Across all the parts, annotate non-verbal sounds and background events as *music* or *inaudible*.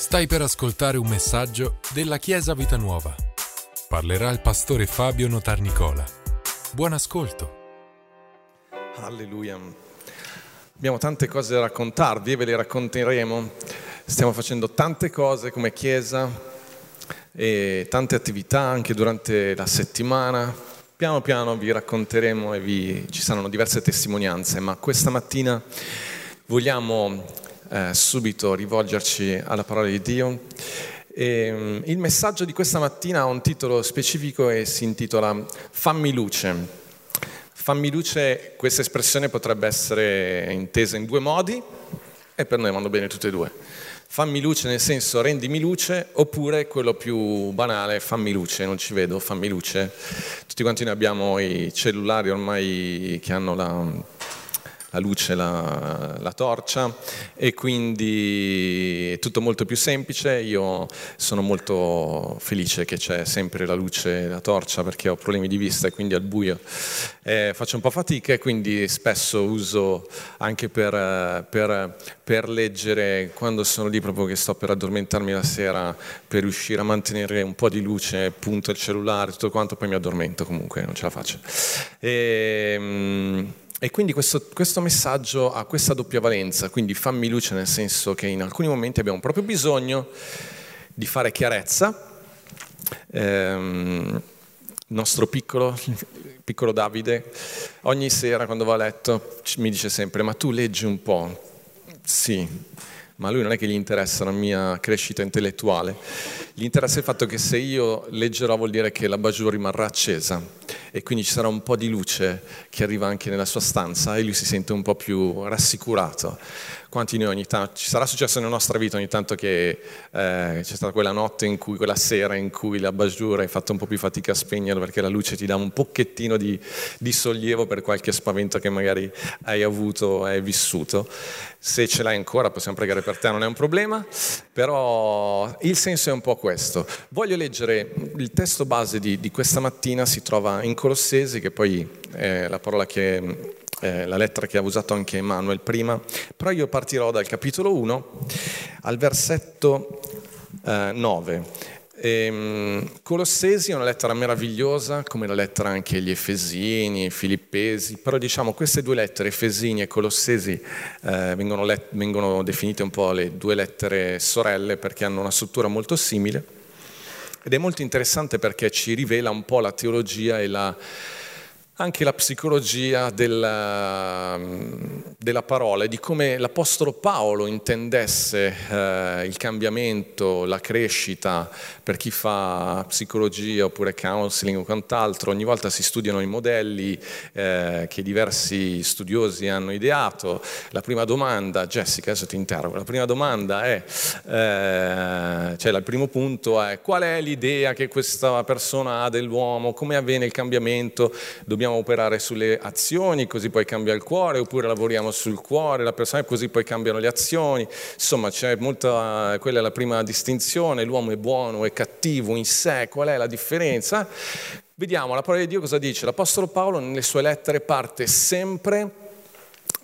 Stai per ascoltare un messaggio della Chiesa Vita Nuova. Parlerà il pastore Fabio Notarnicola. Buon ascolto. Alleluia. Abbiamo tante cose da raccontarvi e ve le racconteremo. Stiamo facendo tante cose come Chiesa e tante attività anche durante la settimana. Piano piano vi racconteremo e vi... ci saranno diverse testimonianze, ma questa mattina vogliamo eh, subito rivolgerci alla parola di Dio. E, um, il messaggio di questa mattina ha un titolo specifico e si intitola Fammi luce. Fammi luce, questa espressione potrebbe essere intesa in due modi e per noi vanno bene tutte e due. Fammi luce nel senso rendimi luce, oppure quello più banale, fammi luce, non ci vedo, fammi luce. Tutti quanti noi abbiamo i cellulari ormai che hanno la, la luce, la, la, torcia e quindi è tutto molto più semplice. Io sono molto felice che c'è sempre la luce e la torcia perché ho problemi di vista e quindi al buio eh, faccio un po' fatica e quindi spesso uso anche per, per, per leggere quando sono lì proprio che sto per addormentarmi la sera per riuscire a mantenere un po' di luce, punto il cellulare, tutto quanto, poi mi addormento comunque, non ce la faccio. E, ehm, e quindi questo, questo, messaggio ha questa doppia valenza, quindi fammi luce nel senso che in alcuni momenti abbiamo proprio bisogno di fare chiarezza. Ehm, il nostro piccolo, *laughs* piccolo Davide, ogni sera quando va a letto mi dice sempre, ma tu leggi un po'. Sì, ma a lui non è che gli interessa la mia crescita intellettuale, gli interessa il fatto che se io leggerò vuol dire che la bagiura rimarrà accesa e quindi ci sarà un po' di luce che arriva anche nella sua stanza e lui si sente un po' più rassicurato. Quanti noi ogni tanto, ci sarà successo nella nostra vita ogni tanto che eh, c'è stata quella notte in cui, quella sera in cui la bagiura hai fatto un po' più fatica a spegnerla perché la luce ti dà un pochettino di, di sollievo per qualche spavento che magari hai avuto hai vissuto. Se ce l'hai ancora possiamo pregare per te, non è un problema, però il senso è un po' questo. Voglio leggere il testo base di, di questa mattina, si trova in Colossesi, che poi è la parola che eh, la lettera che ha usato anche Emanuele prima, però io partirò dal capitolo 1 al versetto eh, 9. E, ehm, Colossesi è una lettera meravigliosa, come la lettera anche agli Efesini, ai Filippesi, però diciamo queste due lettere, Efesini e Colossesi, eh, vengono, let- vengono definite un po' le due lettere sorelle perché hanno una struttura molto simile ed è molto interessante perché ci rivela un po' la teologia e la anche la psicologia della, della parola e di come l'Apostolo Paolo intendesse eh, il cambiamento, la crescita per chi fa psicologia oppure counseling o quant'altro. Ogni volta si studiano i modelli eh, che diversi studiosi hanno ideato. La prima domanda, Jessica, adesso ti interrogo, la prima domanda è, eh, cioè il primo punto è qual è l'idea che questa persona ha dell'uomo, come avviene il cambiamento, dobbiamo dobbiamo operare sulle azioni, così poi cambia il cuore, oppure lavoriamo sul cuore, la persona, così poi cambiano le azioni. Insomma, c'è molta, quella è la prima distinzione, l'uomo è buono, è cattivo in sé, qual è la differenza? Vediamo, la parola di Dio cosa dice? L'Apostolo Paolo nelle sue lettere parte sempre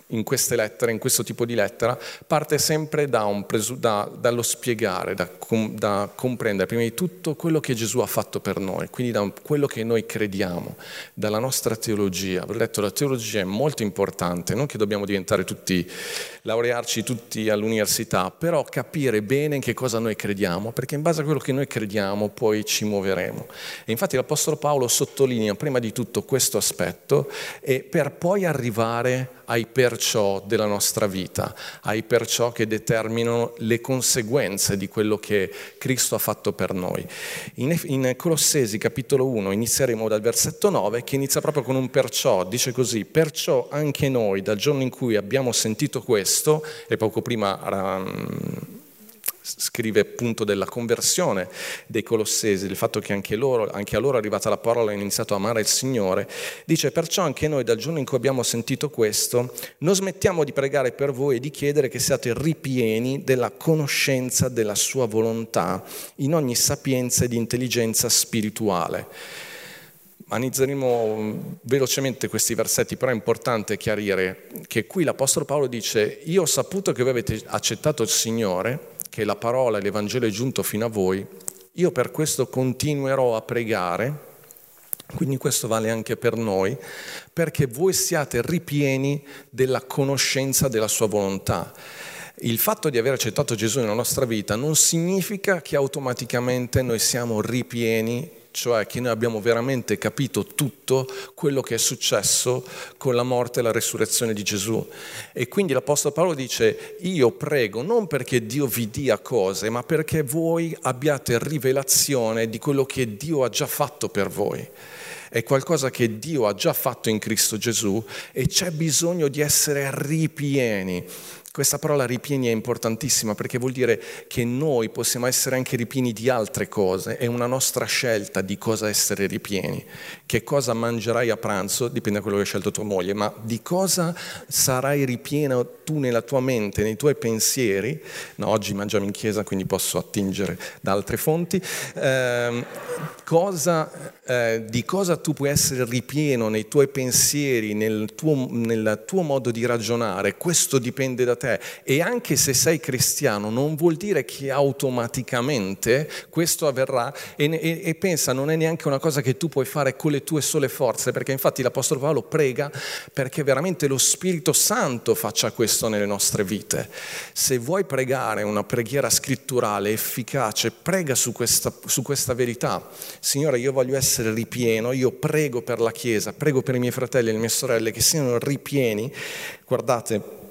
in queste lettere, in questo tipo di lettera, parte sempre da presu- da, dallo spiegare, da, com- da, comprendere prima di tutto quello che Gesù ha fatto per noi, quindi da quello che noi crediamo, dalla nostra teologia. Ho detto, la teologia è molto importante, non che dobbiamo diventare tutti, laurearci tutti all'università, però capire bene in che cosa noi crediamo, perché in base a quello che noi crediamo poi ci muoveremo. E infatti l'Apostolo Paolo sottolinea prima di tutto questo aspetto e per poi arrivare ai perciò della nostra vita, ai perciò che determinano le conseguenze di quello che Cristo ha fatto per noi. In, Colossesi capitolo 1 inizieremo dal versetto 9 che inizia proprio con un perciò, dice così, perciò anche noi dal giorno in cui abbiamo sentito questo, e poco prima... Um, scrive appunto della conversione dei colossesi, del fatto che anche, loro, anche a loro è arrivata la parola e hanno iniziato a amare il Signore, dice perciò anche noi dal giorno in cui abbiamo sentito questo non smettiamo di pregare per voi e di chiedere che siate ripieni della conoscenza della sua volontà in ogni sapienza e di intelligenza spirituale. Analizzeremo velocemente questi versetti, però è importante chiarire che qui l'Apostolo Paolo dice, io ho saputo che voi avete accettato il Signore, che la parola e l'Evangelo è giunto fino a voi, io per questo continuerò a pregare, quindi questo vale anche per noi, perché voi siate ripieni della conoscenza della sua volontà. Il fatto di aver accettato Gesù nella nostra vita non significa che automaticamente noi siamo ripieni cioè che noi abbiamo veramente capito tutto quello che è successo con la morte e la resurrezione di Gesù. E quindi l'Apostolo Paolo dice, io prego non perché Dio vi dia cose, ma perché voi abbiate rivelazione di quello che Dio ha già fatto per voi è qualcosa che Dio ha già fatto in Cristo Gesù e c'è bisogno di essere ripieni. Questa parola ripieni è importantissima perché vuol dire che noi possiamo essere anche ripieni di altre cose, è una nostra scelta di cosa essere ripieni. Che cosa mangerai a pranzo dipende da quello che hai scelto tua moglie, ma di cosa sarai ripieno tu nella tua mente, nei tuoi pensieri. No, oggi mangiamo in chiesa quindi posso attingere da altre fonti. Eh, cosa, eh, di cosa tu puoi essere ripieno nei tuoi pensieri, nel tuo, nel tuo modo di ragionare, questo dipende da te te e anche se sei cristiano non vuol dire che automaticamente questo avverrà e, e, e, pensa non è neanche una cosa che tu puoi fare con le tue sole forze perché infatti l'Apostolo Paolo prega perché veramente lo Spirito Santo faccia questo nelle nostre vite. Se vuoi pregare una preghiera scritturale efficace, prega su questa, su questa verità. Signore, io voglio essere ripieno, io prego per la Chiesa, prego per i miei fratelli e le mie sorelle che siano ripieni. Guardate,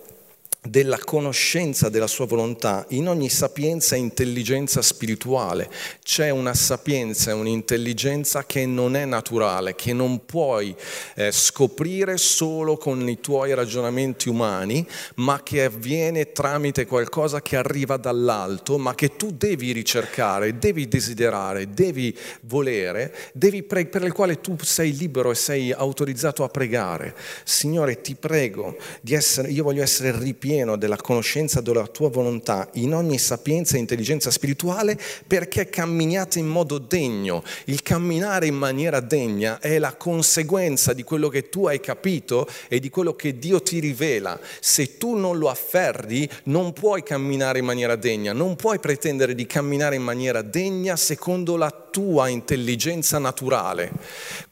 della conoscenza della sua volontà in ogni sapienza e intelligenza spirituale. C'è una sapienza e un'intelligenza che non è naturale, che non puoi eh, scoprire solo con i tuoi ragionamenti umani, ma che avviene tramite qualcosa che arriva dall'alto, ma che tu devi ricercare, devi desiderare, devi volere, devi pre- per il quale tu sei libero e sei autorizzato a pregare. Signore, ti prego di essere, io voglio essere ripieno pieno della conoscenza della tua volontà in ogni sapienza e intelligenza spirituale perché camminiate in modo degno. Il camminare in maniera degna è la conseguenza di quello che tu hai capito e di quello che Dio ti rivela. Se tu non lo afferri non puoi camminare in maniera degna, non puoi pretendere di camminare in maniera degna secondo la tua intelligenza naturale.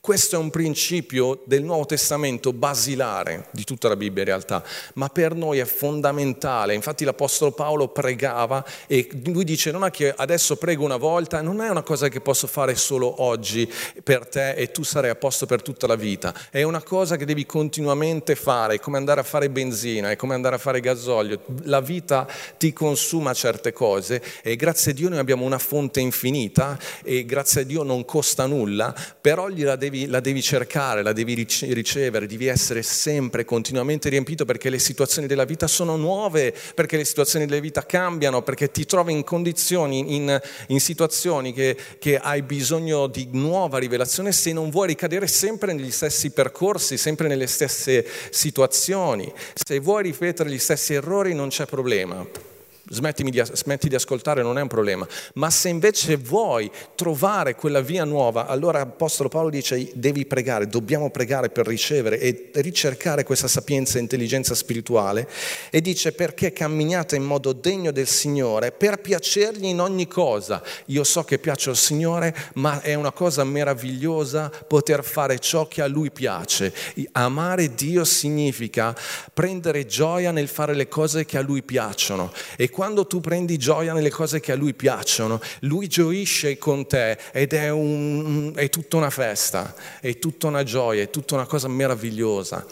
Questo è un principio del Nuovo Testamento basilare di tutta la Bibbia in realtà, ma per noi è fondamentale fondamentale. Infatti l'Apostolo Paolo pregava e lui dice non è che adesso prego una volta, non è una cosa che posso fare solo oggi per te e tu sarai a posto per tutta la vita, è una cosa che devi continuamente fare, è come andare a fare benzina, è come andare a fare gasolio. La vita ti consuma certe cose e grazie a Dio noi abbiamo una fonte infinita e grazie a Dio non costa nulla, però la devi, la devi cercare, la devi ricevere, devi essere sempre continuamente riempito perché le situazioni della vita sono sono nuove, perché le situazioni della vita cambiano, perché ti trovi in condizioni, in, in situazioni che, che hai bisogno di nuova rivelazione se non vuoi ricadere sempre negli stessi percorsi, sempre nelle stesse situazioni. Se vuoi ripetere gli stessi errori non c'è problema di, smetti di ascoltare, non è un problema. Ma se invece vuoi trovare quella via nuova, allora l'Apostolo Paolo dice devi pregare, dobbiamo pregare per ricevere e ricercare questa sapienza e intelligenza spirituale e dice perché camminiate in modo degno del Signore per piacergli in ogni cosa. Io so che piace al Signore, ma è una cosa meravigliosa poter fare ciò che a Lui piace. Amare Dio significa prendere gioia nel fare le cose che a Lui piacciono e quando tu prendi gioia nelle cose che a lui piacciono, lui gioisce con te ed è, un, è tutta una festa, è tutta una gioia, è tutta una cosa meravigliosa.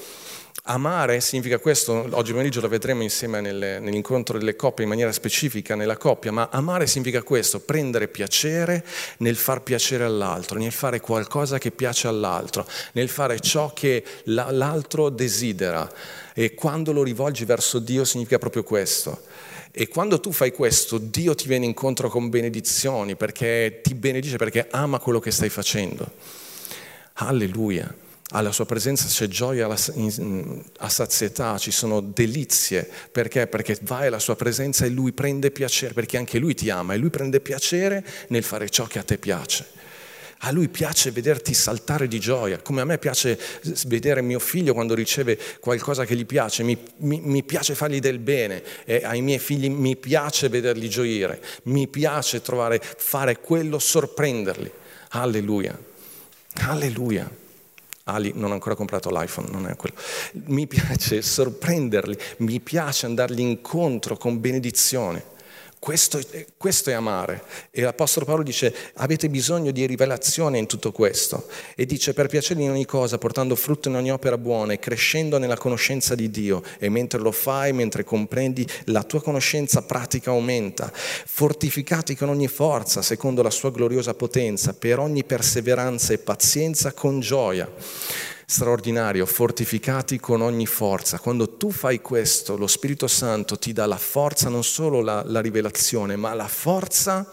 Amare significa questo, oggi pomeriggio lo vedremo insieme nelle, nell'incontro delle coppie in maniera specifica nella coppia, ma amare significa questo, prendere piacere nel far piacere all'altro, nel fare qualcosa che piace all'altro, nel fare ciò che l'altro desidera. E quando lo rivolgi verso Dio significa proprio questo. E quando tu fai questo, Dio ti viene incontro con benedizioni perché ti benedice, perché ama quello che stai facendo. Alleluia. Alla sua presenza c'è gioia a sazietà, ci sono delizie. Perché? Perché vai alla sua presenza e lui prende piacere, perché anche lui ti ama e lui prende piacere nel fare ciò che a te piace. A lui piace vederti saltare di gioia, come a me piace vedere mio figlio quando riceve qualcosa che gli piace, mi, mi, mi piace fargli del bene e ai miei figli mi piace vederli gioire, mi piace trovare, fare quello, sorprenderli. Alleluia, alleluia. Ali non ha ancora comprato l'iPhone, non è quello. Mi piace sorprenderli, mi piace andargli incontro con benedizione. Questo, questo, è amare. E l'Apostolo Paolo dice, avete bisogno di rivelazione in tutto questo. E dice, per piacere in ogni cosa, portando frutto in ogni opera buona e crescendo nella conoscenza di Dio. E mentre lo fai, mentre comprendi, la tua conoscenza pratica aumenta. Fortificati con ogni forza, secondo la sua gloriosa potenza, per ogni perseveranza e pazienza con gioia straordinario, fortificati con ogni forza. Quando tu fai questo, lo Spirito Santo ti dà la forza, non solo la, la rivelazione, ma la forza,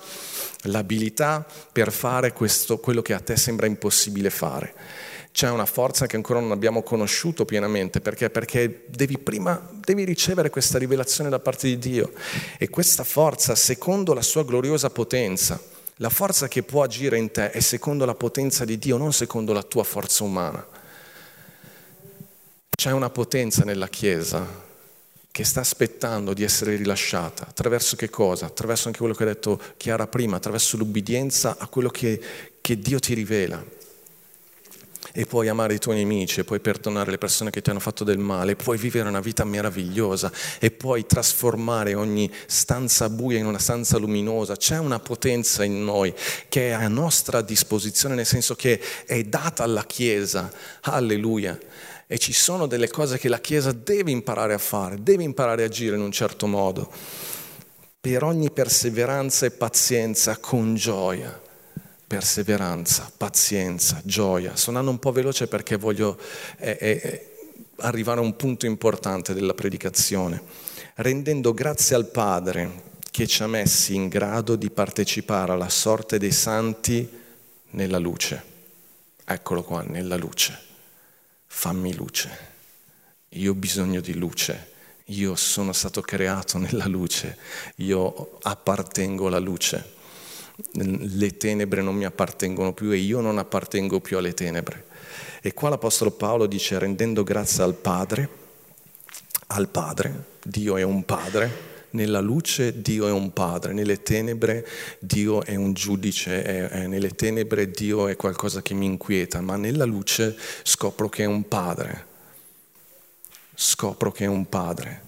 l'abilità per fare questo, quello che a te sembra impossibile fare. C'è una forza che ancora non abbiamo conosciuto pienamente, perché? Perché devi prima devi ricevere questa rivelazione da parte di Dio e questa forza, secondo la sua gloriosa potenza, la forza che può agire in te è secondo la potenza di Dio, non secondo la tua forza umana. C'è una potenza nella Chiesa che sta aspettando di essere rilasciata. Attraverso che cosa? Attraverso anche quello che ha detto Chiara prima, attraverso l'ubbidienza a quello che, che Dio ti rivela. E puoi amare i tuoi nemici, e puoi perdonare le persone che ti hanno fatto del male, e puoi vivere una vita meravigliosa, e puoi trasformare ogni stanza buia in una stanza luminosa. C'è una potenza in noi che è a nostra disposizione, nel senso che è data alla Chiesa. Alleluia e ci sono delle cose che la Chiesa deve imparare a fare, deve imparare a agire in un certo modo, per ogni perseveranza e pazienza con gioia. Perseveranza, pazienza, gioia. Sto andando un po' veloce perché voglio eh, eh, arrivare a un punto importante della predicazione. Rendendo grazie al Padre che ci ha messi in grado di partecipare alla sorte dei santi nella luce. Eccolo qua, nella luce fammi luce. Io ho bisogno di luce. Io sono stato creato nella luce. Io appartengo alla luce. Le tenebre non mi appartengono più e io non appartengo più alle tenebre. E qua l'Apostolo Paolo dice rendendo grazie al Padre, al Padre, Dio è un Padre, nella luce Dio è un padre, nelle tenebre Dio è un giudice, è, è, nelle tenebre Dio è qualcosa che mi inquieta, ma nella luce scopro che è un padre. Scopro che è un padre.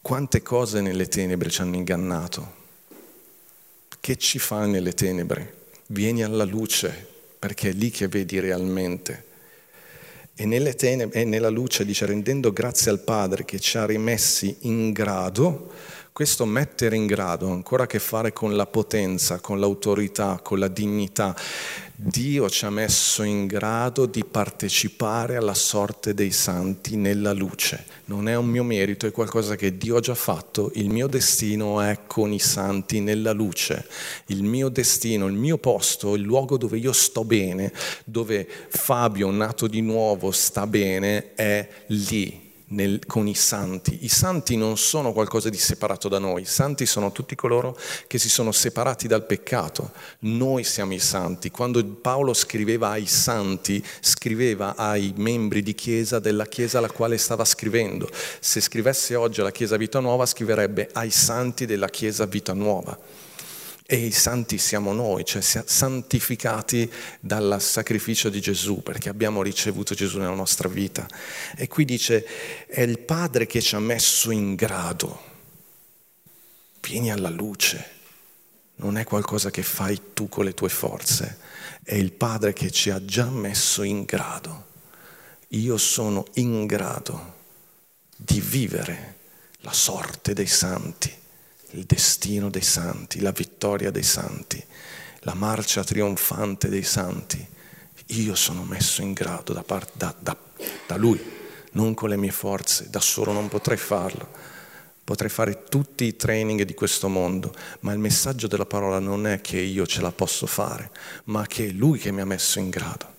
Quante cose nelle tenebre ci hanno ingannato? Che ci fa nelle tenebre? Vieni alla luce, perché è lì che vedi realmente. E, tenebre, e nella luce dice rendendo grazie al Padre che ci ha rimessi in grado, questo mettere in grado ha ancora a che fare con la potenza, con l'autorità, con la dignità. Dio ci ha messo in grado di partecipare alla sorte dei santi nella luce. Non è un mio merito, è qualcosa che Dio ha già fatto. Il mio destino è con i santi nella luce. Il mio destino, il mio posto, il luogo dove io sto bene, dove Fabio, nato di nuovo, sta bene, è lì nel, con i santi. I santi non sono qualcosa di separato da noi, i santi sono tutti coloro che si sono separati dal peccato. Noi siamo i santi. Quando Paolo scriveva ai santi, scriveva ai membri di chiesa della chiesa alla quale stava scrivendo. Se scrivesse oggi alla chiesa Vita Nuova, scriverebbe ai santi della chiesa Vita Nuova e i santi siamo noi, cioè santificati dal sacrificio di Gesù, perché abbiamo ricevuto Gesù nella nostra vita. E qui dice, è il Padre che ci ha messo in grado, vieni alla luce, non è qualcosa che fai tu con le tue forze, è il Padre che ci ha già messo in grado. Io sono in grado di vivere la sorte dei santi il destino dei santi, la vittoria dei santi, la marcia trionfante dei santi. Io sono messo in grado da, part- da, da, da Lui, non con le mie forze, da solo non potrei farlo. Potrei fare tutti i training di questo mondo, ma il messaggio della parola non è che io ce la posso fare, ma che è Lui che mi ha messo in grado.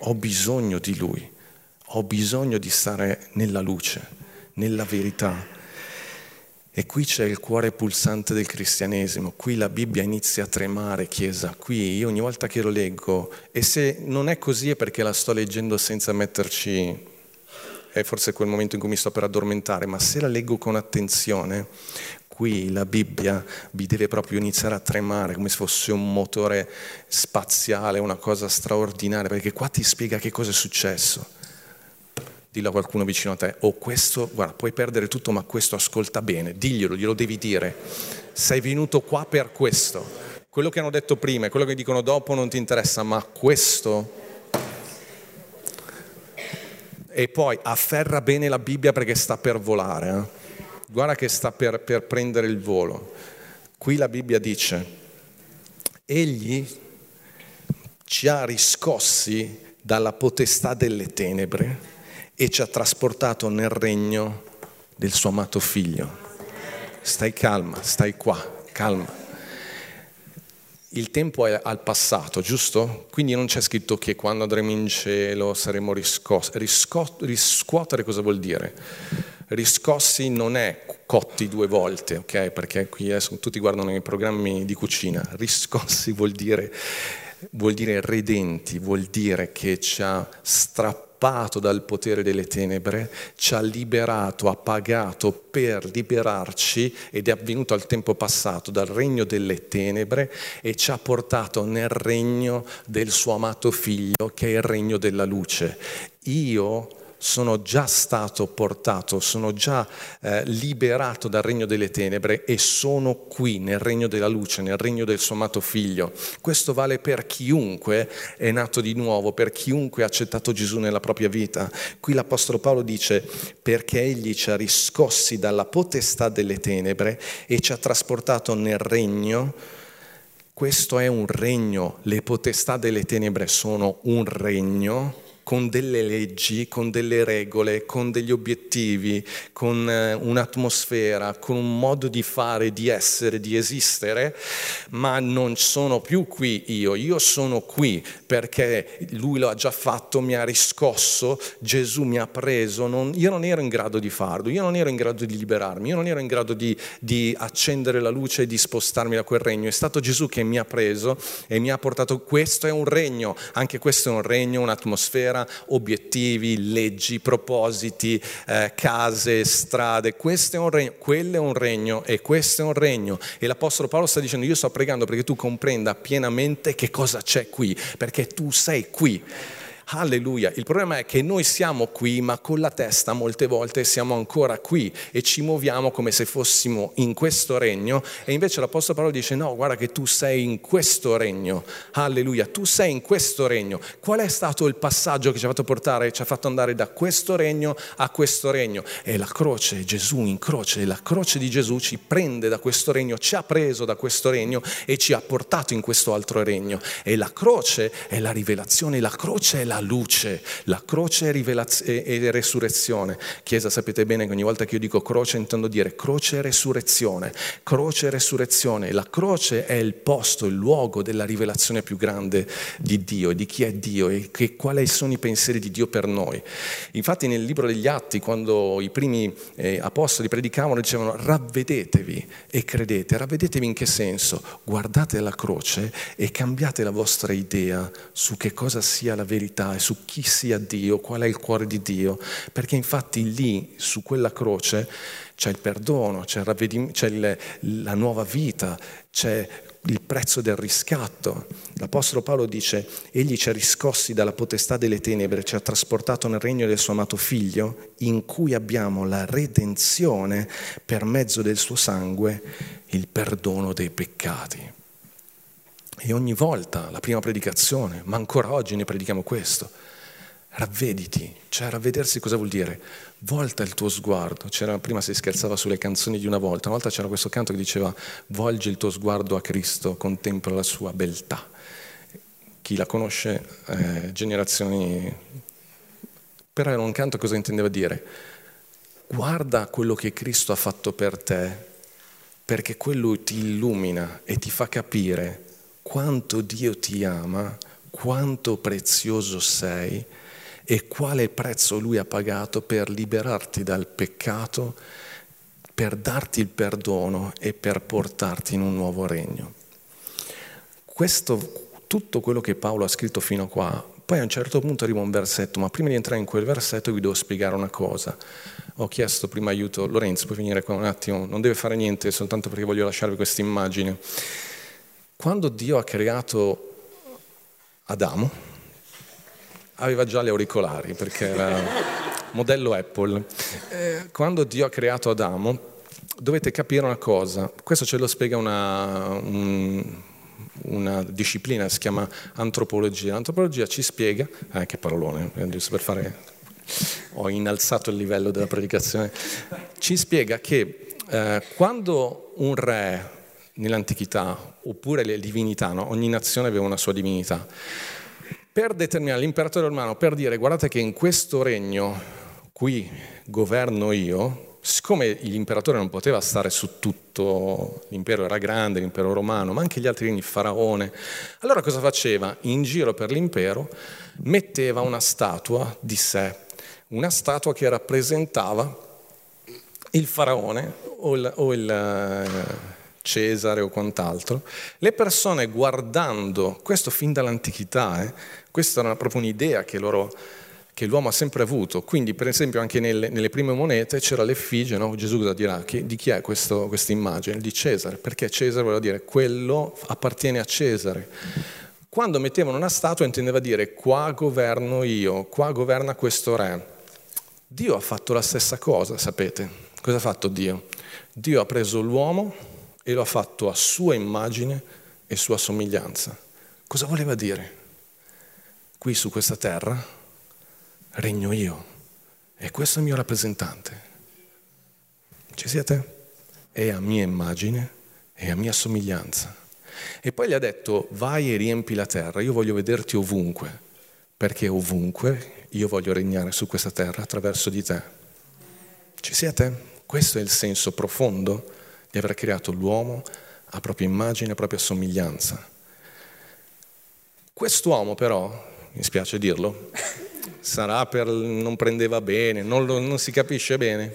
Ho bisogno di Lui, ho bisogno di stare nella luce, nella verità E qui c'è il cuore pulsante del cristianesimo, qui la Bibbia inizia a tremare, Chiesa, qui io ogni volta che lo leggo, e se non è così è perché la sto leggendo senza metterci, è forse quel momento in cui mi sto per addormentare, ma se la leggo con attenzione, qui la Bibbia vi deve proprio iniziare a tremare come se fosse un motore spaziale, una cosa straordinaria, perché qua ti spiega che cosa è successo dillo a qualcuno vicino a te, o oh, questo, guarda, puoi perdere tutto, ma questo ascolta bene, diglielo, glielo devi dire. Sei venuto qua per questo. Quello che hanno detto prima e quello che dicono dopo non ti interessa, ma questo... E poi afferra bene la Bibbia perché sta per volare. Eh? Guarda che sta per, per prendere il volo. Qui la Bibbia dice, egli ci ha riscossi dalla potestà delle tenebre e ci ha trasportato nel regno del suo amato figlio. Stai calma, stai qua, calma. Il tempo è al passato, giusto? Quindi non c'è scritto che quando andremo in cielo saremo riscossi. Risco- riscuotere cosa vuol dire? Riscossi non è cotti due volte, ok? Perché qui adesso tutti guardano i programmi di cucina. Riscossi vuol dire, vuol dire redenti, vuol dire che ci ha strappato strappato dal potere delle tenebre, ci ha liberato, ha pagato per liberarci ed è avvenuto al tempo passato dal regno delle tenebre e ci ha portato nel regno del suo amato figlio che è il regno della luce. Io sono già stato portato, sono già eh, liberato dal regno delle tenebre e sono qui nel regno della luce, nel regno del suo amato figlio. Questo vale per chiunque è nato di nuovo, per chiunque ha accettato Gesù nella propria vita. Qui l'Apostolo Paolo dice perché egli ci ha riscossi dalla potestà delle tenebre e ci ha trasportato nel regno questo è un regno, le potestà delle tenebre sono un regno con delle leggi, con delle regole, con degli obiettivi, con eh, un'atmosfera, con un modo di fare, di essere, di esistere, ma non sono più qui io, io sono qui perché lui lo ha già fatto, mi ha riscosso, Gesù mi ha preso, non, io non ero in grado di farlo, io non ero in grado di liberarmi, io non ero in grado di, di accendere la luce e di spostarmi da quel regno, è stato Gesù che mi ha preso e mi ha portato, questo è un regno, anche questo è un regno, un'atmosfera, terra, obiettivi, leggi, propositi, eh, case, strade. Questo è un regno, quello è un regno e questo è un regno. E l'Apostolo Paolo sta dicendo io sto pregando perché tu comprenda pienamente che cosa c'è qui, perché tu sei qui. Alleluia. Il problema è che noi siamo qui, ma con la testa molte volte siamo ancora qui e ci muoviamo come se fossimo in questo regno e invece l'Apostolo Paolo dice no, guarda che tu sei in questo regno. Alleluia, tu sei in questo regno. Qual è stato il passaggio che ci ha fatto portare, ci ha fatto andare da questo regno a questo regno? È la croce, Gesù in croce, la croce di Gesù ci prende da questo regno, ci ha preso da questo regno e ci ha portato in questo altro regno. E la croce è la rivelazione, la croce è la la luce, la croce rivelaz- e resurrezione. Chiesa, sapete bene che ogni volta che io dico croce intendo dire croce e resurrezione, croce e resurrezione. La croce è il posto, il luogo della rivelazione più grande di Dio, di chi è Dio e che, quali sono i pensieri di Dio per noi. Infatti nel libro degli Atti, quando i primi eh, apostoli predicavano, dicevano ravvedetevi e credete. Ravvedetevi in che senso? Guardate la croce e cambiate la vostra idea su che cosa sia la verità verità e su chi sia Dio, qual è il cuore di Dio, perché infatti lì, su quella croce, c'è il perdono, c'è, il c'è il, la nuova vita, c'è il prezzo del riscatto. L'Apostolo Paolo dice, egli ci ha riscossi dalla potestà delle tenebre, ci ha trasportato nel regno del suo amato figlio, in cui abbiamo la redenzione per mezzo del suo sangue, il perdono dei peccati. E ogni volta, la prima predicazione, ma ancora oggi ne predichiamo questo, ravvediti, cioè ravvedersi cosa vuol dire? Volta il tuo sguardo, c'era, prima si scherzava sulle canzoni di una volta, una volta c'era questo canto che diceva volgi il tuo sguardo a Cristo, contempla la sua beltà. Chi la conosce, eh, generazioni... Però era un canto cosa intendeva dire? Guarda quello che Cristo ha fatto per te, perché quello ti illumina e ti fa capire quanto Dio ti ama, quanto prezioso sei e quale prezzo Lui ha pagato per liberarti dal peccato, per darti il perdono e per portarti in un nuovo regno. Questo, tutto quello che Paolo ha scritto fino a qua, poi a un certo punto arriva un versetto, ma prima di entrare in quel versetto vi devo spiegare una cosa. Ho chiesto prima aiuto, Lorenzo, puoi venire qua un attimo, non deve fare niente, soltanto perché voglio lasciarvi questa immagine. Quando Dio ha creato Adamo, aveva già gli auricolari perché era modello Apple. Eh, quando Dio ha creato Adamo, dovete capire una cosa, questo ce lo spiega una, un, una disciplina, si chiama antropologia. L'antropologia ci spiega, eh, che parolone, giusto per fare, ho innalzato il livello della predicazione, ci spiega che eh, quando un re nell'antichità, oppure le divinità, no? ogni nazione aveva una sua divinità, per determinare l'imperatore romano, per dire guardate che in questo regno qui governo io, siccome l'imperatore non poteva stare su tutto, l'impero era grande, l'impero romano, ma anche gli altri regni, faraone, allora cosa faceva? In giro per l'impero metteva una statua di sé, una statua che rappresentava il faraone o il, o il eh, Cesare o quant'altro, le persone guardando, questo fin dall'antichità, eh, questa era proprio un'idea che, loro, che, l'uomo ha sempre avuto, quindi per esempio anche nelle, nelle prime monete c'era l'effigie, no? Gesù cosa dirà? di chi è questa immagine? Di Cesare, perché Cesare voleva dire quello appartiene a Cesare. Quando mettevano una statua intendeva dire qua governo io, qua governa questo re. Dio ha fatto la stessa cosa, sapete? Cosa ha fatto Dio? Dio ha preso l'uomo, e lo ha fatto a sua immagine e sua somiglianza. Cosa voleva dire? Qui su questa terra regno io e questo è il mio rappresentante. Ci siete? È a mia immagine e a mia somiglianza. E poi gli ha detto vai e riempi la terra, io voglio vederti ovunque, perché ovunque io voglio regnare su questa terra attraverso di te. Ci siete? Questo è il senso profondo di aver creato l'uomo a propria immagine, a propria somiglianza. Quest'uomo però, mi spiace dirlo, sarà per non prendeva bene, non, lo, non si capisce bene.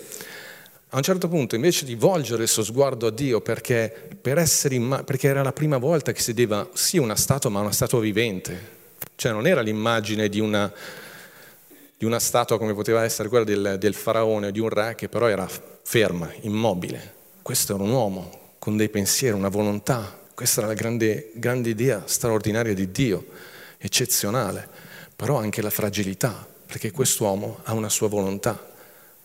A un certo punto, invece di volgere il suo sguardo a Dio, perché, per imma- perché era la prima volta che si vedeva sì una statua, ma una statua vivente, cioè non era l'immagine di una, di una statua come poteva essere quella del, del faraone o di un re, che però era ferma, immobile. Questo era un uomo con dei pensieri, una volontà. Questa era la grande, grande idea straordinaria di Dio, eccezionale. Però anche la fragilità, perché quest'uomo ha una sua volontà,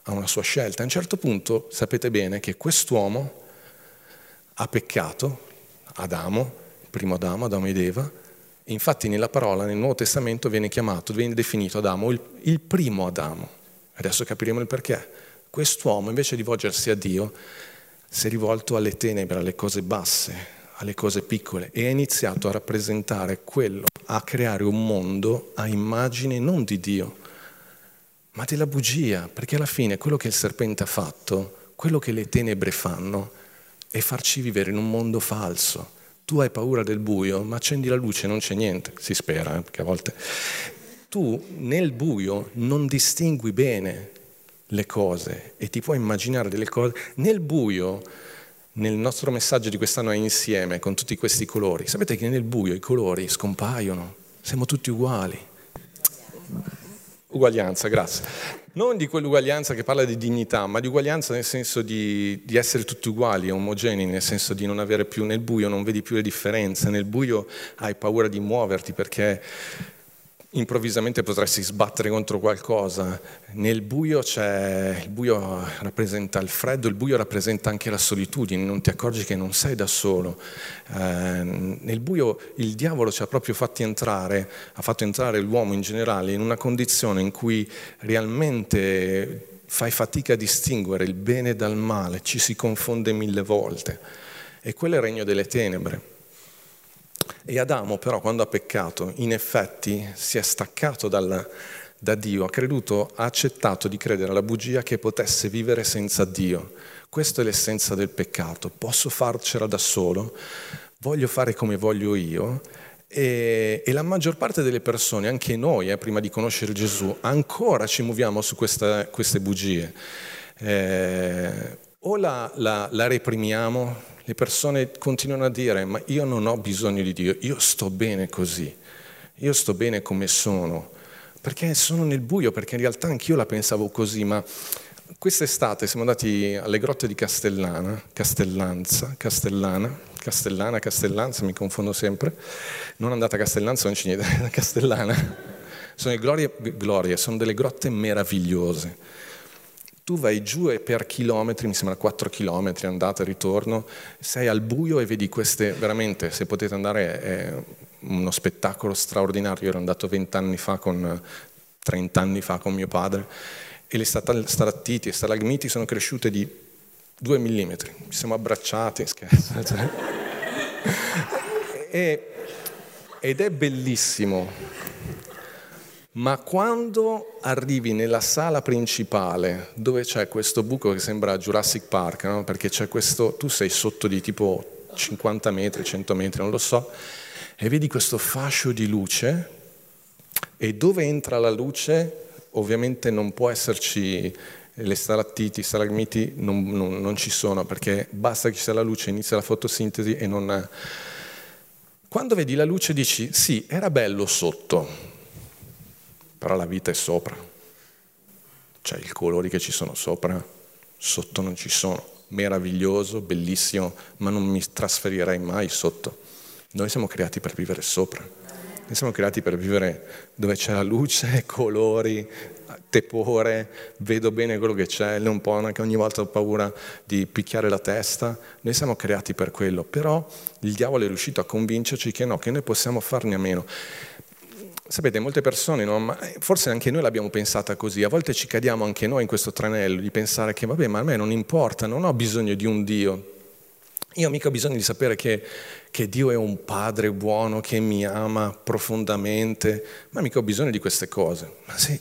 ha una sua scelta. A un certo punto sapete bene che quest'uomo ha peccato, Adamo, primo Adamo, Adamo ed Eva, infatti nella parola, nel Nuovo Testamento viene chiamato, viene definito Adamo il, il primo Adamo. Adesso capiremo il perché. Quest'uomo invece di volgersi a Dio si è rivolto alle tenebre, alle cose basse, alle cose piccole e ha iniziato a rappresentare quello, a creare un mondo a immagine non di Dio, ma della bugia, perché alla fine quello che il serpente ha fatto, quello che le tenebre fanno, è farci vivere in un mondo falso. Tu hai paura del buio, ma accendi la luce non c'è niente, si spera, eh, perché a volte... Tu nel buio non distingui bene le cose e ti puoi immaginare delle cose nel buio. Nel nostro messaggio di quest'anno è insieme con tutti questi colori. Sapete che nel buio i colori scompaiono, siamo tutti uguali. Uguaglianza, grazie. Non di quell'uguaglianza che parla di dignità, ma di uguaglianza nel senso di, di, essere tutti uguali, omogenei, nel senso di non avere più nel buio, non vedi più le differenze, nel buio hai paura di muoverti perché improvvisamente potresti sbattere contro qualcosa. Nel buio c'è, il buio rappresenta il freddo, il buio rappresenta anche la solitudine, non ti accorgi che non sei da solo. Eh, nel buio il diavolo ci ha proprio fatti entrare, ha fatto entrare l'uomo in generale in una condizione in cui realmente fai fatica a distinguere il bene dal male, ci si confonde mille volte. E quello è il regno delle tenebre. E Adamo però quando ha peccato in effetti si è staccato dal, da Dio, ha creduto, ha accettato di credere alla bugia che potesse vivere senza Dio. Questa è l'essenza del peccato. Posso farcela da solo, voglio fare come voglio io e, e la maggior parte delle persone, anche noi, eh, prima di conoscere Gesù, ancora ci muoviamo su questa, queste bugie. Eh, o la, la, la reprimiamo, le persone continuano a dire ma io non ho bisogno di Dio, io sto bene così, io sto bene come sono, perché sono nel buio, perché in realtà anch'io la pensavo così, ma quest'estate siamo andati alle grotte di Castellana, Castellanza, Castellana, Castellana, Castellanza, mi confondo sempre, non andate a Castellanza, non c'è niente, *laughs* Castellana. Sono glorie, glorie, sono delle grotte meravigliose. Tu vai giù e per chilometri, mi sembra 4 chilometri, andata e ritorno, sei al buio e vedi queste, veramente, se potete andare, è uno spettacolo straordinario. Io ero andato 20 anni fa, con, 30 anni fa con mio padre, e le stalattiti e stalagmiti sono cresciute di 2 mm. Ci siamo abbracciati, *laughs* scherzo. E, ed è bellissimo. Ma quando arrivi nella sala principale, dove c'è questo buco che sembra Jurassic Park, no? perché c'è questo, tu sei sotto di tipo 50 metri, 100 metri, non lo so, e vedi questo fascio di luce, e dove entra la luce ovviamente non può esserci le stalattiti, i stalagmiti non, non, non, ci sono perché basta che ci sia la luce, inizia la fotosintesi e non... Quando vedi la luce dici sì, era bello sotto, però la vita è sopra, cioè i colori che ci sono sopra, sotto non ci sono, meraviglioso, bellissimo, ma non mi trasferirei mai sotto. Noi siamo creati per vivere sopra. Noi siamo creati per vivere dove c'è la luce, *laughs* colori, tepore, vedo bene quello che c'è, non può neanche ogni volta ho paura di picchiare la testa. Noi siamo creati per quello, però il diavolo è riuscito a convincerci che no, che noi possiamo farne a meno. Sapete, molte persone, no? ma forse anche noi l'abbiamo pensata così, a volte ci cadiamo anche noi in questo tranello di pensare che vabbè, ma a me non importa, non ho bisogno di un Dio, io mica ho bisogno di sapere che, che, Dio è un padre buono, che mi ama profondamente, ma mica ho bisogno di queste cose. Ma sei,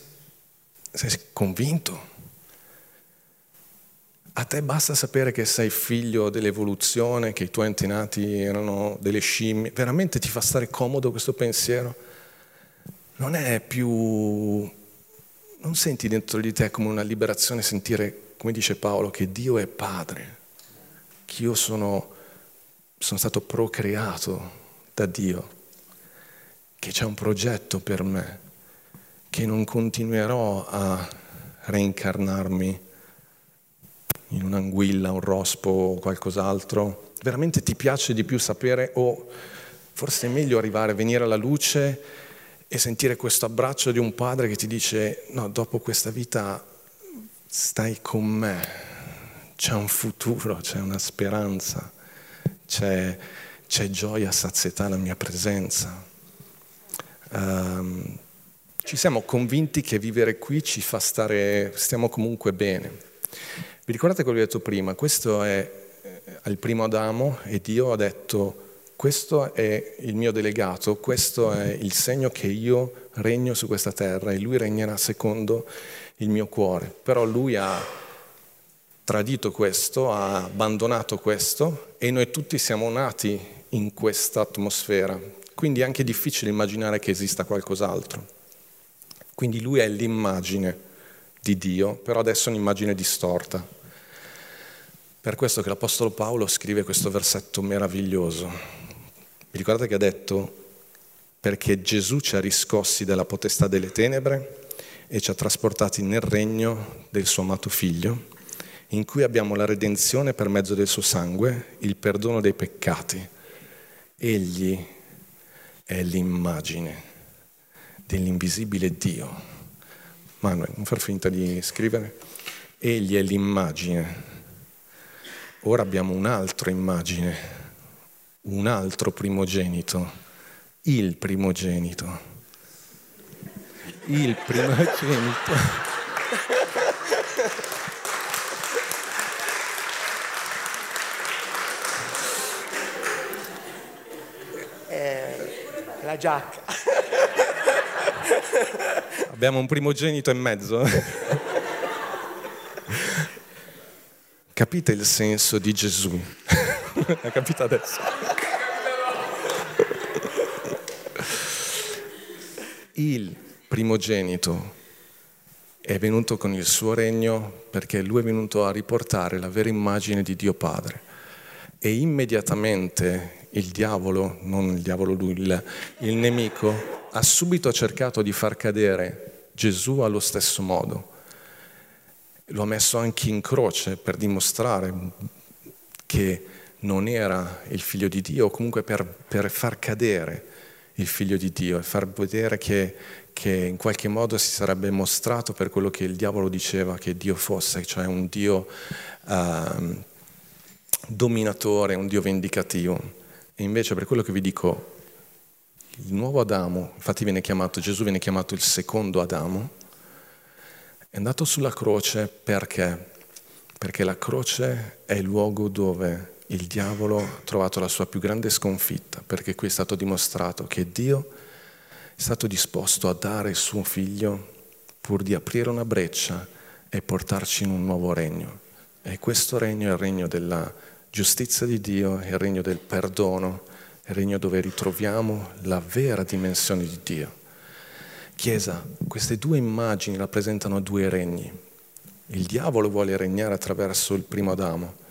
sei convinto? A te basta sapere che sei figlio dell'evoluzione, che i tuoi antenati erano delle scimmie. Veramente ti fa stare comodo questo pensiero? Non è più... Non senti dentro di te come una liberazione sentire, come dice Paolo, che Dio è padre che io sono, sono stato procreato da Dio, che c'è un progetto per me, che non continuerò a reincarnarmi in un'anguilla, un rospo o qualcos'altro. Veramente ti piace di più sapere o forse è meglio arrivare, venire alla luce e sentire questo abbraccio di un padre che ti dice no, dopo questa vita stai con me, c'è un futuro, c'è una speranza, c'è, c'è gioia, sazietà alla mia presenza. Um, ci siamo convinti che vivere qui ci fa stare, stiamo comunque bene. Vi ricordate quello che ho detto prima? Questo è eh, il primo Adamo e Dio ha detto questo è il mio delegato, questo è il segno che io regno su questa terra e lui regnerà secondo il mio cuore. Però lui ha tradito questo, ha abbandonato questo e noi tutti siamo nati in questa atmosfera. Quindi è anche difficile immaginare che esista qualcos'altro. Quindi lui è l'immagine di Dio, però adesso è un'immagine distorta. Per questo che l'Apostolo Paolo scrive questo versetto meraviglioso. Vi ricordate che ha detto perché Gesù ci ha riscossi dalla potestà delle tenebre e ci ha trasportati nel regno del suo amato figlio? in cui abbiamo la redenzione per mezzo del suo sangue, il perdono dei peccati. Egli è l'immagine dell'invisibile Dio. Manuel, non far finta di scrivere. Egli è l'immagine. Ora abbiamo un'altra immagine, un altro primogenito, il primogenito. Il primogenito. *laughs* la giacca. Abbiamo un primogenito in mezzo. *laughs* Capite il senso di Gesù? Hai capito adesso? Il primogenito, è venuto con il suo regno perché lui è venuto a riportare la vera immagine di Dio Padre. E immediatamente il diavolo, non il diavolo lui, il, il nemico, ha subito cercato di far cadere Gesù allo stesso modo. Lo ha messo anche in croce per dimostrare che non era il figlio di Dio, o comunque per, per far cadere il figlio di Dio e far vedere che, che, in qualche modo si sarebbe mostrato per quello che il diavolo diceva che Dio fosse, cioè un Dio uh, dominatore, un Dio vendicativo. E invece per quello che vi dico, il nuovo Adamo, infatti viene chiamato, Gesù viene chiamato il secondo Adamo, è andato sulla croce perché? Perché la croce è il luogo dove il diavolo ha trovato la sua più grande sconfitta, perché qui è stato dimostrato che Dio è stato disposto a dare il suo figlio pur di aprire una breccia e portarci in un nuovo regno. E questo regno è il regno della giustizia di Dio, è il regno del perdono, è il regno dove ritroviamo la vera dimensione di Dio. Chiesa, queste due immagini rappresentano due regni. Il diavolo vuole regnare attraverso il primo Adamo,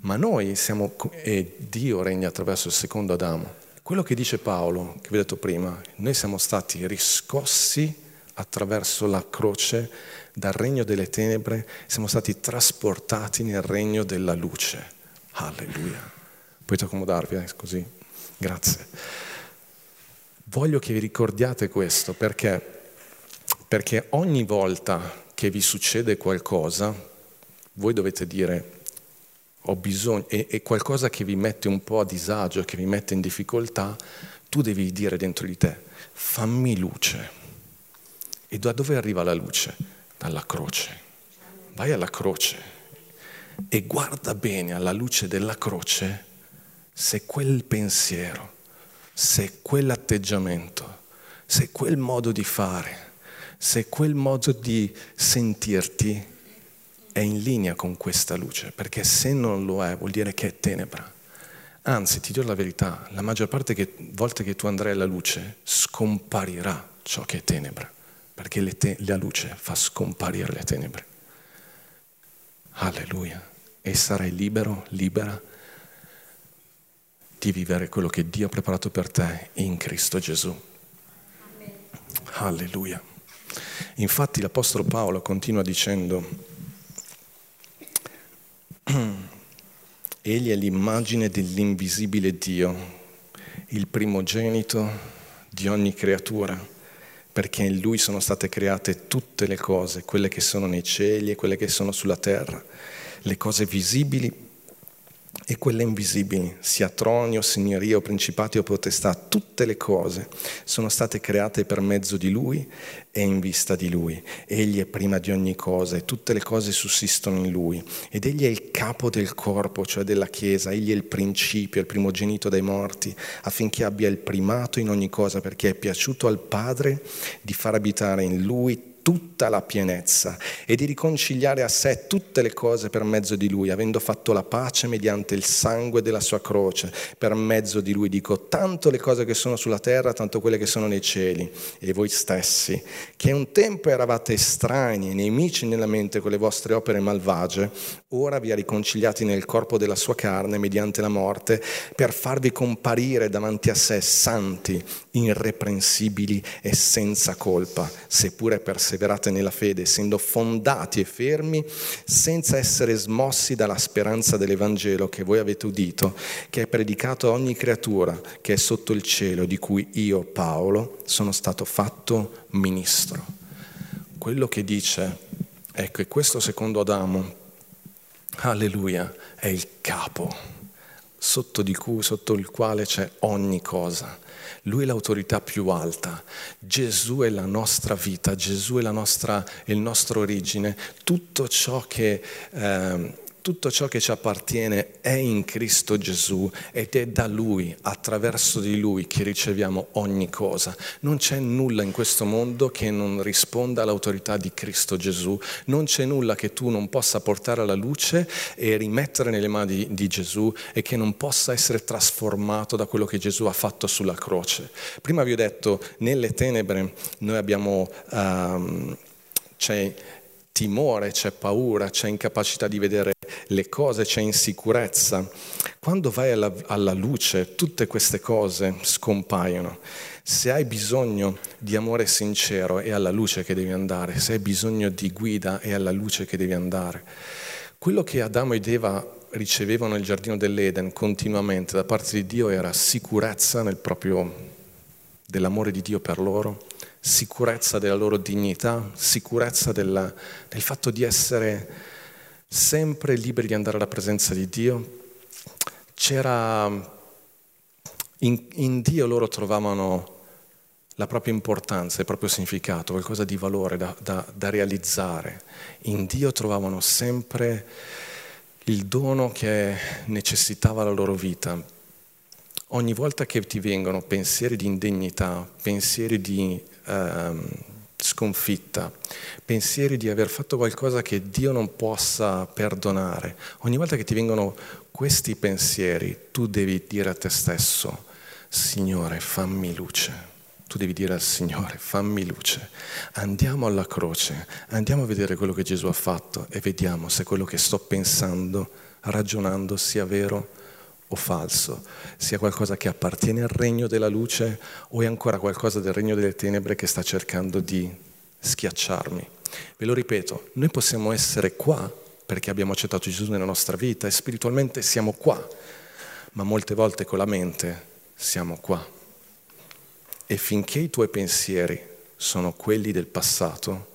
ma noi siamo, e Dio regna attraverso il secondo Adamo. Quello che dice Paolo, che vi ho detto prima, noi siamo stati riscossi attraverso la croce dal regno delle tenebre, siamo stati trasportati nel regno della luce. Alleluia. Potete accomodarvi, eh, così? Grazie. Voglio che vi ricordiate questo perché, perché ogni volta che vi succede qualcosa, voi dovete dire ho bisogno, è, è qualcosa che vi mette un po' a disagio, che vi mette in difficoltà, tu devi dire dentro di te, fammi luce. E da dove arriva la luce? Dalla croce. Vai alla croce e guarda bene alla luce della croce se quel pensiero, se quell'atteggiamento, se quel modo di fare, se quel modo di sentirti è in linea con questa luce, perché se non lo è vuol dire che è tenebra. Anzi, ti dirò la verità, la maggior parte delle volte che tu andrai alla luce scomparirà ciò che è tenebra, perché te- la luce fa scomparire le tenebre. Alleluia. E sarai libero, libera di vivere quello che Dio ha preparato per te in Cristo Gesù. Alleluia. Infatti l'Apostolo Paolo continua dicendo, *clears throat* Egli è l'immagine dell'invisibile Dio, il primogenito di ogni creatura, perché in Lui sono state create tutte le cose, quelle che sono nei cieli e quelle che sono sulla terra, le cose visibili e quelle invisibili, sia troni o signoria o principati o potestà, tutte le cose sono state create per mezzo di Lui e in vista di Lui. Egli è prima di ogni cosa e tutte le cose sussistono in Lui. Ed Egli è il capo del corpo, cioè della Chiesa, Egli è il principio, il primogenito dai morti, affinché abbia il primato in ogni cosa, perché è piaciuto al Padre di far abitare in Lui tutta la pienezza e di riconciliare a sé tutte le cose per mezzo di lui, avendo fatto la pace mediante il sangue della sua croce. Per mezzo di lui dico tanto le cose che sono sulla terra, tanto quelle che sono nei cieli. E voi stessi, che un tempo eravate estranei nemici nella mente con le vostre opere malvagie, ora vi ha riconciliati nel corpo della sua carne mediante la morte, per farvi comparire davanti a sé santi, irreprensibili e senza colpa, seppure perseverate nella fede, essendo fondati e fermi, senza essere smossi dalla speranza dell'Evangelo che voi avete udito, che è predicato a ogni creatura che è sotto il cielo, di cui io, Paolo, sono stato fatto ministro. Quello che dice è che questo secondo Adamo, alleluia, è il capo sotto, cui, sotto il quale c'è ogni cosa. Lui è l'autorità più alta, Gesù è la nostra vita, Gesù è, nostra, il nostro origine, tutto ciò che... Eh, tutto ciò che ci appartiene è in Cristo Gesù ed è da Lui, attraverso di Lui, che riceviamo ogni cosa. Non c'è nulla in questo mondo che non risponda all'autorità di Cristo Gesù, non c'è nulla che tu non possa portare alla luce e rimettere nelle mani di Gesù e che non possa essere trasformato da quello che Gesù ha fatto sulla croce. Prima vi ho detto, nelle tenebre noi abbiamo... Um, c'è timore, c'è paura, c'è incapacità di vedere le cose, c'è insicurezza. Quando vai alla, alla, luce tutte queste cose scompaiono. Se hai bisogno di amore sincero è alla luce che devi andare, se hai bisogno di guida è alla luce che devi andare. Quello che Adamo ed Eva ricevevano nel giardino dell'Eden continuamente da parte di Dio era sicurezza proprio, dell'amore di Dio per loro, sicurezza della loro dignità, sicurezza della, del fatto di essere sempre liberi di andare alla presenza di Dio. C'era in, in Dio loro trovavano la propria importanza, il proprio significato, qualcosa di valore da, da, da realizzare. In Dio trovavano sempre il dono che necessitava la loro vita. Ogni volta che ti vengono pensieri di indegnità, pensieri di ehm, sconfitta, pensieri di aver fatto qualcosa che Dio non possa perdonare, ogni volta che ti vengono questi pensieri, tu devi dire a te stesso, Signore, fammi luce. Tu devi dire al Signore, fammi luce, andiamo alla croce, andiamo a vedere quello che Gesù ha fatto e vediamo se quello che sto pensando, ragionando, sia vero o falso, sia qualcosa che appartiene al regno della luce o è ancora qualcosa del regno delle tenebre che sta cercando di schiacciarmi. Ve lo ripeto, noi possiamo essere qua perché abbiamo accettato Gesù nella nostra vita e spiritualmente siamo qua, ma molte volte con la mente siamo qua. E finché i tuoi pensieri sono quelli del passato,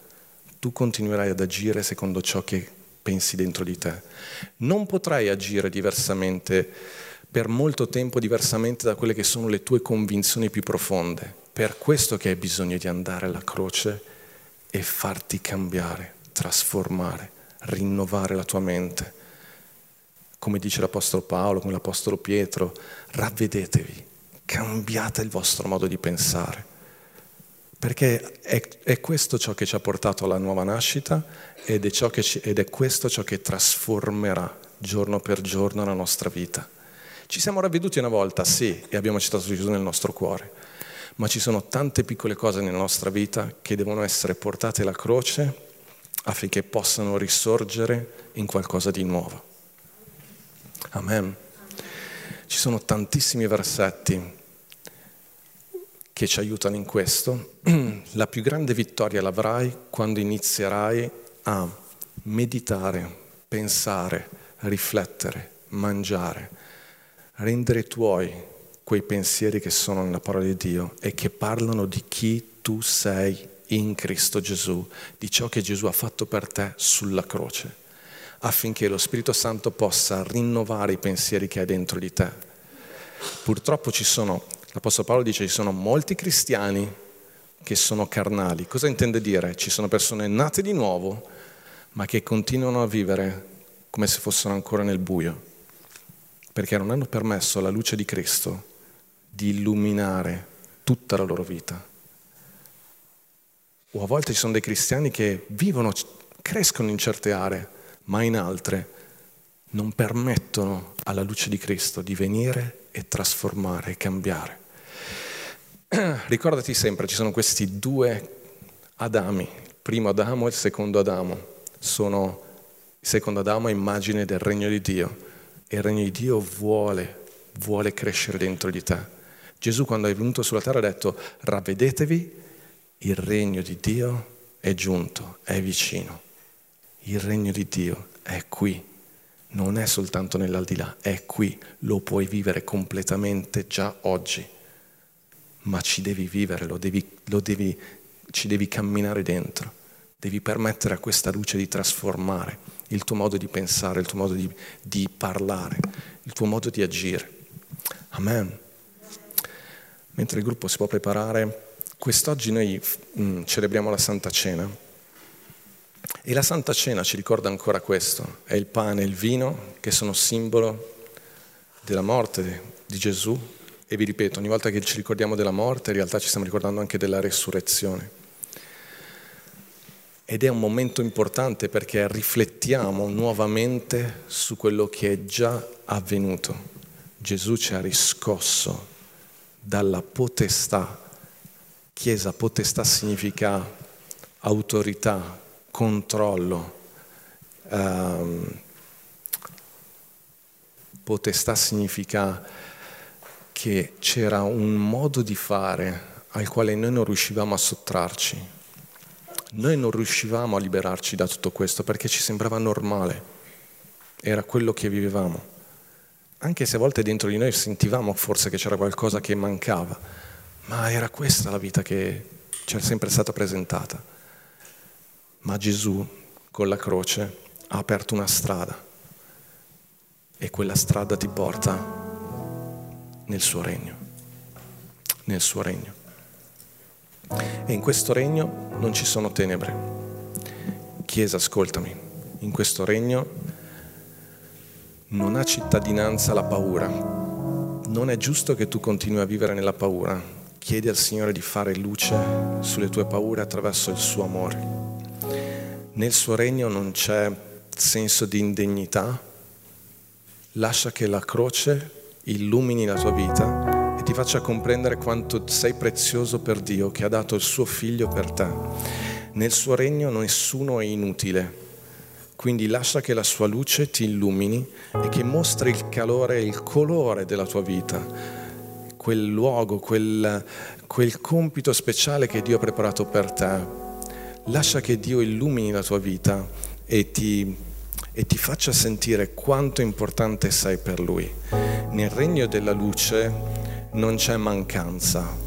tu continuerai ad agire secondo ciò che pensi dentro di te. Non potrai agire diversamente per molto tempo, diversamente da quelle che sono le tue convinzioni più profonde. Per questo che hai bisogno di andare alla croce e farti cambiare, trasformare, rinnovare la tua mente. Come dice l'Apostolo Paolo, come l'Apostolo Pietro, ravvedetevi, cambiate il vostro modo di pensare, perché è, è questo ciò che ci ha portato alla nuova nascita ed è, ci, ed è questo ciò che trasformerà giorno per giorno la nostra vita. Ci siamo ravveduti una volta, sì, e abbiamo accettato Gesù nel nostro cuore, ma ci sono tante piccole cose nella nostra vita che devono essere portate alla croce affinché possano risorgere in qualcosa di nuovo. Amen. Ci sono tantissimi versetti che ci aiutano in questo. *clears throat* La più grande vittoria l'avrai quando inizierai a meditare, pensare, riflettere, mangiare, rendere tuoi quei pensieri che sono nella parola di Dio e che parlano di chi tu sei in Cristo Gesù, di ciò che Gesù ha fatto per te sulla croce, affinché lo Spirito Santo possa rinnovare i pensieri che hai dentro di te. Purtroppo ci sono L'Apostolo Paolo dice ci sono molti cristiani che sono carnali. Cosa intende dire? Ci sono persone nate di nuovo, ma che continuano a vivere come se fossero ancora nel buio, perché non hanno permesso alla luce di Cristo di illuminare tutta la loro vita. O a volte ci sono dei cristiani che vivono, crescono in certe aree, ma in altre non permettono alla luce di Cristo di venire e trasformare e cambiare. *clears throat* ricordati sempre, ci sono questi due Adami, il primo Adamo e il secondo Adamo. Sono, il secondo Adamo è immagine del regno di Dio e il regno di Dio vuole, vuole crescere dentro di te. Gesù quando è venuto sulla terra ha detto ravvedetevi, il regno di Dio è giunto, è vicino. Il regno di Dio è qui, non è soltanto nell'aldilà, è qui, lo puoi vivere completamente già oggi ma ci devi vivere, lo devi, lo devi, ci devi camminare dentro, devi permettere a questa luce di trasformare il tuo modo di pensare, il tuo modo di, di parlare, il tuo modo di agire. Amen. Mentre il gruppo si può preparare, quest'oggi noi mh, mm, celebriamo la Santa Cena. E la Santa Cena ci ricorda ancora questo, è il pane e il vino che sono simbolo della morte di Gesù e vi ripeto, ogni volta che ci ricordiamo della morte, in realtà ci stiamo ricordando anche della resurrezione. Ed è un momento importante perché riflettiamo nuovamente su quello che è già avvenuto. Gesù ci ha riscosso dalla potestà. Chiesa, potestà significa autorità, controllo, um, potestà significa che c'era un modo di fare al quale noi non riuscivamo a sottrarci. Noi non riuscivamo a liberarci da tutto questo perché ci sembrava normale, era quello che vivevamo. Anche se a volte dentro di noi sentivamo forse che c'era qualcosa che mancava, ma era questa la vita che ci è sempre stata presentata. Ma Gesù con la croce ha aperto una strada e quella strada ti porta nel suo regno, nel suo regno. E in questo regno non ci sono tenebre. Chiesa, ascoltami, in questo regno non ha cittadinanza la paura. Non è giusto che tu continui a vivere nella paura. Chiedi al Signore di fare luce sulle tue paure attraverso il suo amore. Nel suo regno non c'è senso di indegnità. Lascia che la croce illumini la tua vita e ti faccia comprendere quanto sei prezioso per Dio che ha dato il suo figlio per te. Nel suo regno nessuno è inutile, quindi lascia che la sua luce ti illumini e che mostri il calore e il colore della tua vita, quel luogo, quel, quel compito speciale che Dio ha preparato per te. Lascia che Dio illumini la tua vita e ti e ti faccia sentire quanto importante sei per Lui. Nel regno della luce non c'è mancanza,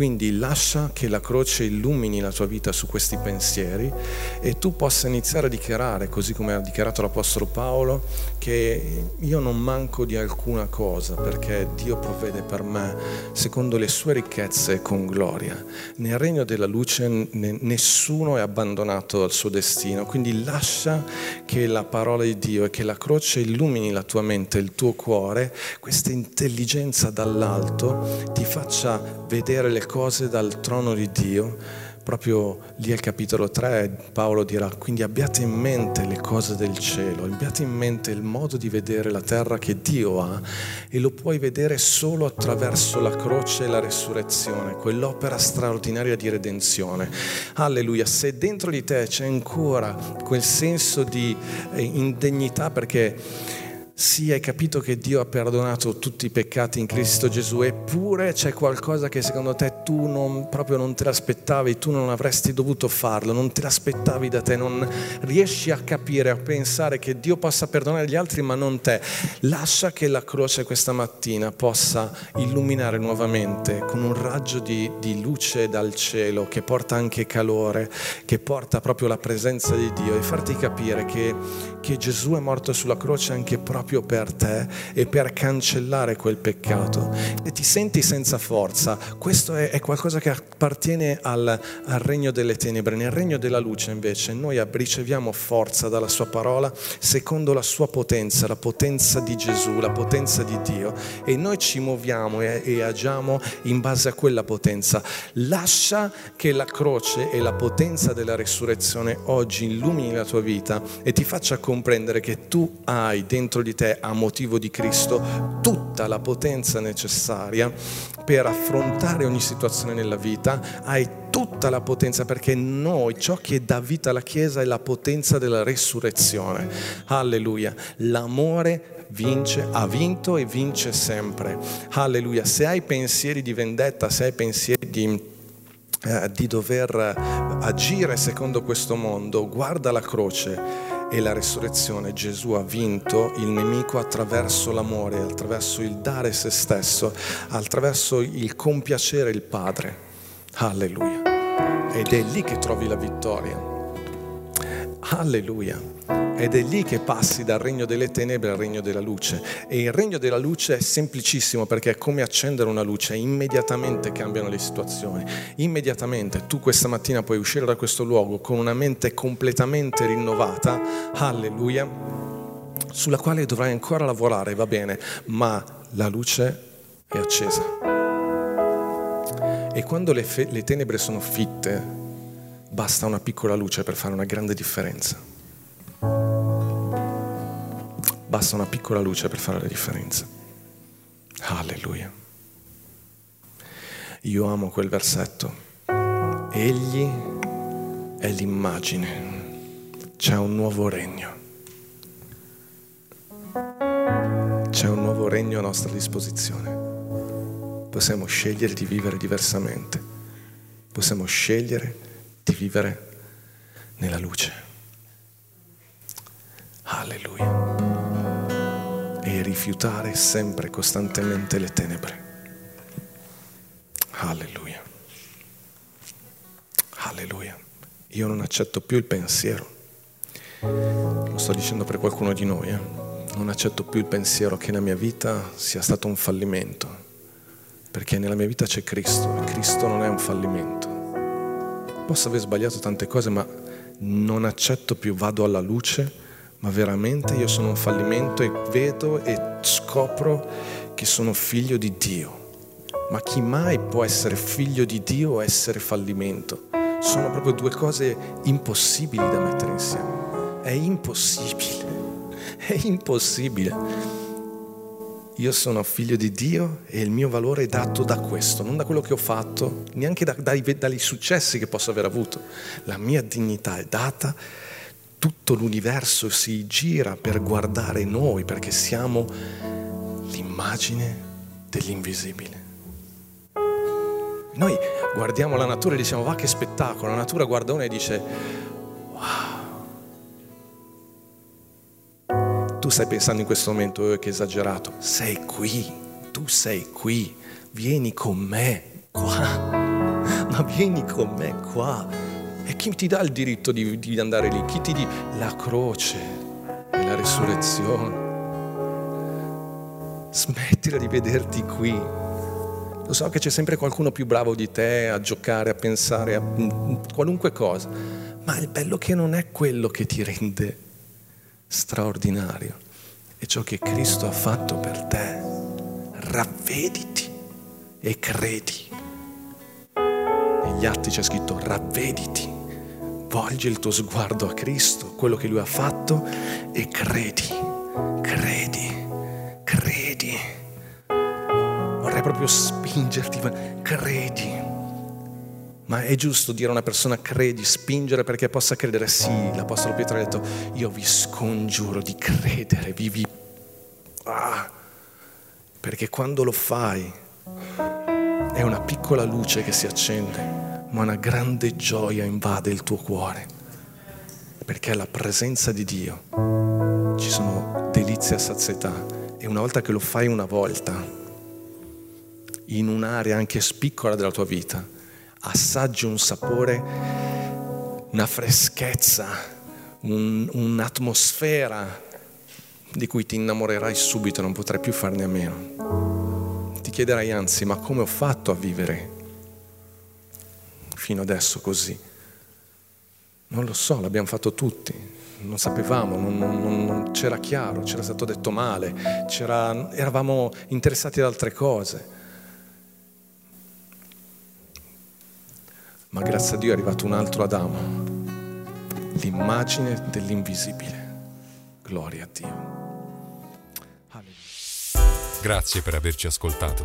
quindi lascia che la croce illumini la tua vita su questi pensieri e tu possa iniziare a dichiarare, così come ha dichiarato l'Apostolo Paolo, che io non manco di alcuna cosa perché Dio provvede per me secondo le sue ricchezze con gloria. Nel regno della luce nessuno è abbandonato al suo destino, quindi lascia che la parola di Dio e che la croce illumini la tua mente, il tuo cuore, questa intelligenza dall'alto ti faccia vedere le cose dal trono di Dio, proprio lì al capitolo 3 Paolo dirà, quindi abbiate in mente le cose del cielo, abbiate in mente il modo di vedere la terra che Dio ha e lo puoi vedere solo attraverso la croce e la resurrezione, quell'opera straordinaria di redenzione. Alleluia, se dentro di te c'è ancora quel senso di eh, indegnità perché sì, hai capito che Dio ha perdonato tutti i peccati in Cristo Gesù, eppure c'è qualcosa che secondo te tu non, proprio non te l'aspettavi, tu non avresti dovuto farlo, non te l'aspettavi da te, non riesci a capire, a pensare che Dio possa perdonare gli altri ma non te. Lascia che la croce questa mattina possa illuminare nuovamente con un raggio di, di luce dal cielo che porta anche calore, che porta proprio la presenza di Dio e farti capire che, che Gesù è morto sulla croce anche proprio proprio per te e per cancellare quel peccato. E ti senti senza forza, questo è, è qualcosa che appartiene al, al regno delle tenebre. Nel regno della luce invece noi riceviamo forza dalla sua parola secondo la sua potenza, la potenza di Gesù, la potenza di Dio e noi ci muoviamo e, e agiamo in base a quella potenza. Lascia che la croce e la potenza della resurrezione oggi illumini la tua vita e ti faccia comprendere che tu hai dentro di te te a motivo di Cristo tutta la potenza necessaria per affrontare ogni situazione nella vita, hai tutta la potenza perché noi, ciò che dà vita alla Chiesa è la potenza della resurrezione. Alleluia. L'amore vince, ha vinto e vince sempre. Alleluia. Se hai pensieri di vendetta, se hai pensieri di, eh, di dover agire secondo questo mondo, guarda la croce e la risurrezione Gesù ha vinto il nemico attraverso l'amore, attraverso il dare se stesso, attraverso il compiacere il Padre. Alleluia. Ed è lì che trovi la vittoria. Alleluia. Ed è lì che passi dal regno delle tenebre al regno della luce. E il regno della luce è semplicissimo perché è come accendere una luce, immediatamente cambiano le situazioni. Immediatamente tu questa mattina puoi uscire da questo luogo con una mente completamente rinnovata, alleluia, sulla quale dovrai ancora lavorare, va bene, ma la luce è accesa. E quando le, fe- le tenebre sono fitte, basta una piccola luce per fare una grande differenza. Basta una piccola luce per fare la differenza. Alleluia. Io amo quel versetto. Egli è l'immagine c'è un nuovo regno. C'è un nuovo regno a nostra disposizione. Possiamo scegliere di vivere diversamente. Possiamo scegliere di vivere nella luce. Alleluia. E rifiutare sempre, costantemente le tenebre. Alleluia. Alleluia. Io non accetto più il pensiero lo sto dicendo per qualcuno di noi, eh? non accetto più il pensiero che la mia vita sia stato un fallimento, perché nella mia vita c'è Cristo e Cristo non è un fallimento. Posso aver sbagliato tante cose, ma non accetto più, vado alla luce, ma veramente io sono un fallimento e vedo e scopro che sono figlio di Dio. Ma chi mai può essere figlio di Dio o essere fallimento? Sono proprio due cose impossibili da mettere insieme. È impossibile, *laughs* è impossibile. Io sono figlio di Dio e il mio valore è dato da questo, non da quello che ho fatto, neanche da, dai, dai successi che posso aver avuto. La mia dignità è data, tutto l'universo si gira per guardare noi perché siamo l'immagine dell'invisibile. Noi guardiamo la natura e diciamo va che spettacolo, la natura guarda uno e dice wow tu stai pensando in questo momento, oh, che esagerato, sei qui, tu sei qui, vieni con me qua, *laughs* ma vieni con me qua. E chi ti dà il diritto di, di andare lì? Chi ti dice la croce e la risurrezione? Smettila di vederti qui. Lo so che c'è sempre qualcuno più bravo di te a giocare, a pensare a qualunque cosa, ma il bello che non è quello che ti rende straordinario. È ciò che Cristo ha fatto per te. Ravvediti e credi. Negli atti c'è scritto ravvediti. Volgi il tuo sguardo a Cristo, quello che Lui ha fatto, e credi, credi, credi. Vorrei proprio spingerti, credi ma è giusto dire a una persona credi, spingere perché possa credere? Sì, l'Apostolo Pietro ha detto, io vi scongiuro di credere, vivi... Ah, perché quando lo fai è una piccola luce che si accende, ma una grande gioia invade il tuo cuore, perché alla presenza di Dio ci sono delizie a sazietà e una volta che lo fai una volta, in un'area anche spiccola della tua vita, assaggi un sapore, una freschezza, un, un'atmosfera di cui ti innamorerai subito, non potrai più farne a meno. Ti chiederai anzi, ma come ho fatto a vivere fino adesso così? Non lo so, l'abbiamo fatto tutti, non sapevamo, non, non, non c'era chiaro, c'era stato detto male, eravamo interessati ad altre cose. ma grazie a Dio è arrivato un altro Adamo, l'immagine dell'invisibile. Gloria a Dio. Grazie per averci ascoltato.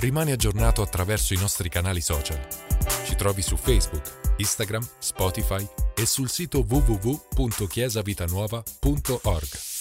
Rimani aggiornato attraverso i nostri canali social. Ci trovi su Facebook, Instagram, Spotify e sul sito www.chiesavitanuova.org.